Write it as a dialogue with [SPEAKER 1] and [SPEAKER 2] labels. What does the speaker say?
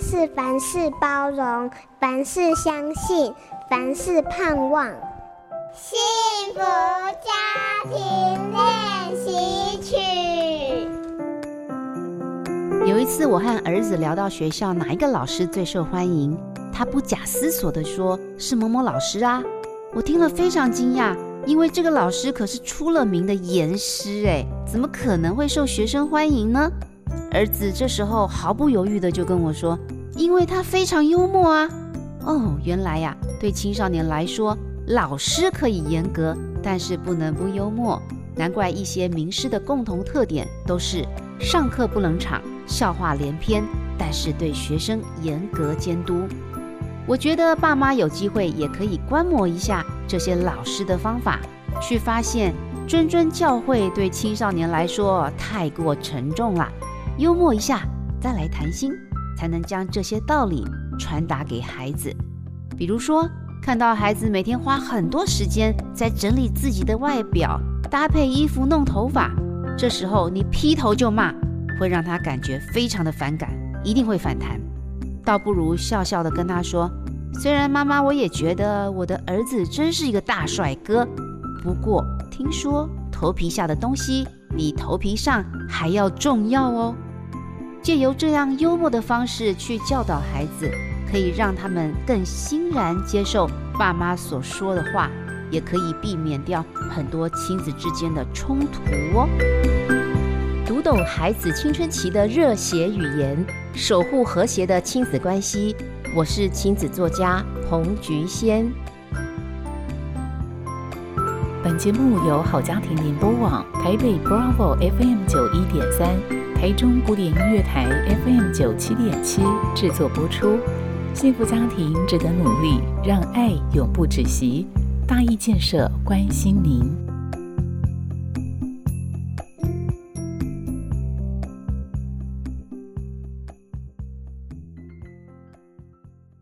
[SPEAKER 1] 是凡事包容，凡事相信，凡事盼望。幸福家庭练习曲。
[SPEAKER 2] 有一次，我和儿子聊到学校哪一个老师最受欢迎，他不假思索地说：“是某某老师啊。”我听了非常惊讶，因为这个老师可是出了名的严师，哎，怎么可能会受学生欢迎呢？儿子这时候毫不犹豫地就跟我说：“因为他非常幽默啊！”哦，原来呀，对青少年来说，老师可以严格，但是不能不幽默。难怪一些名师的共同特点都是上课不冷场、笑话连篇，但是对学生严格监督。我觉得爸妈有机会也可以观摩一下这些老师的方法，去发现谆谆教诲对青少年来说太过沉重了。幽默一下，再来谈心，才能将这些道理传达给孩子。比如说，看到孩子每天花很多时间在整理自己的外表、搭配衣服、弄头发，这时候你劈头就骂，会让他感觉非常的反感，一定会反弹。倒不如笑笑的跟他说：“虽然妈妈我也觉得我的儿子真是一个大帅哥，不过听说头皮下的东西比头皮上还要重要哦。”借由这样幽默的方式去教导孩子，可以让他们更欣然接受爸妈所说的话，也可以避免掉很多亲子之间的冲突哦。读懂孩子青春期的热血语言，守护和谐的亲子关系。我是亲子作家彭菊仙。
[SPEAKER 3] 本节目由好家庭联播网台北 Bravo FM 九一点三。台中古典音乐台 FM 九七点七制作播出，幸福家庭值得努力，让爱永不止息。大义建设关心您。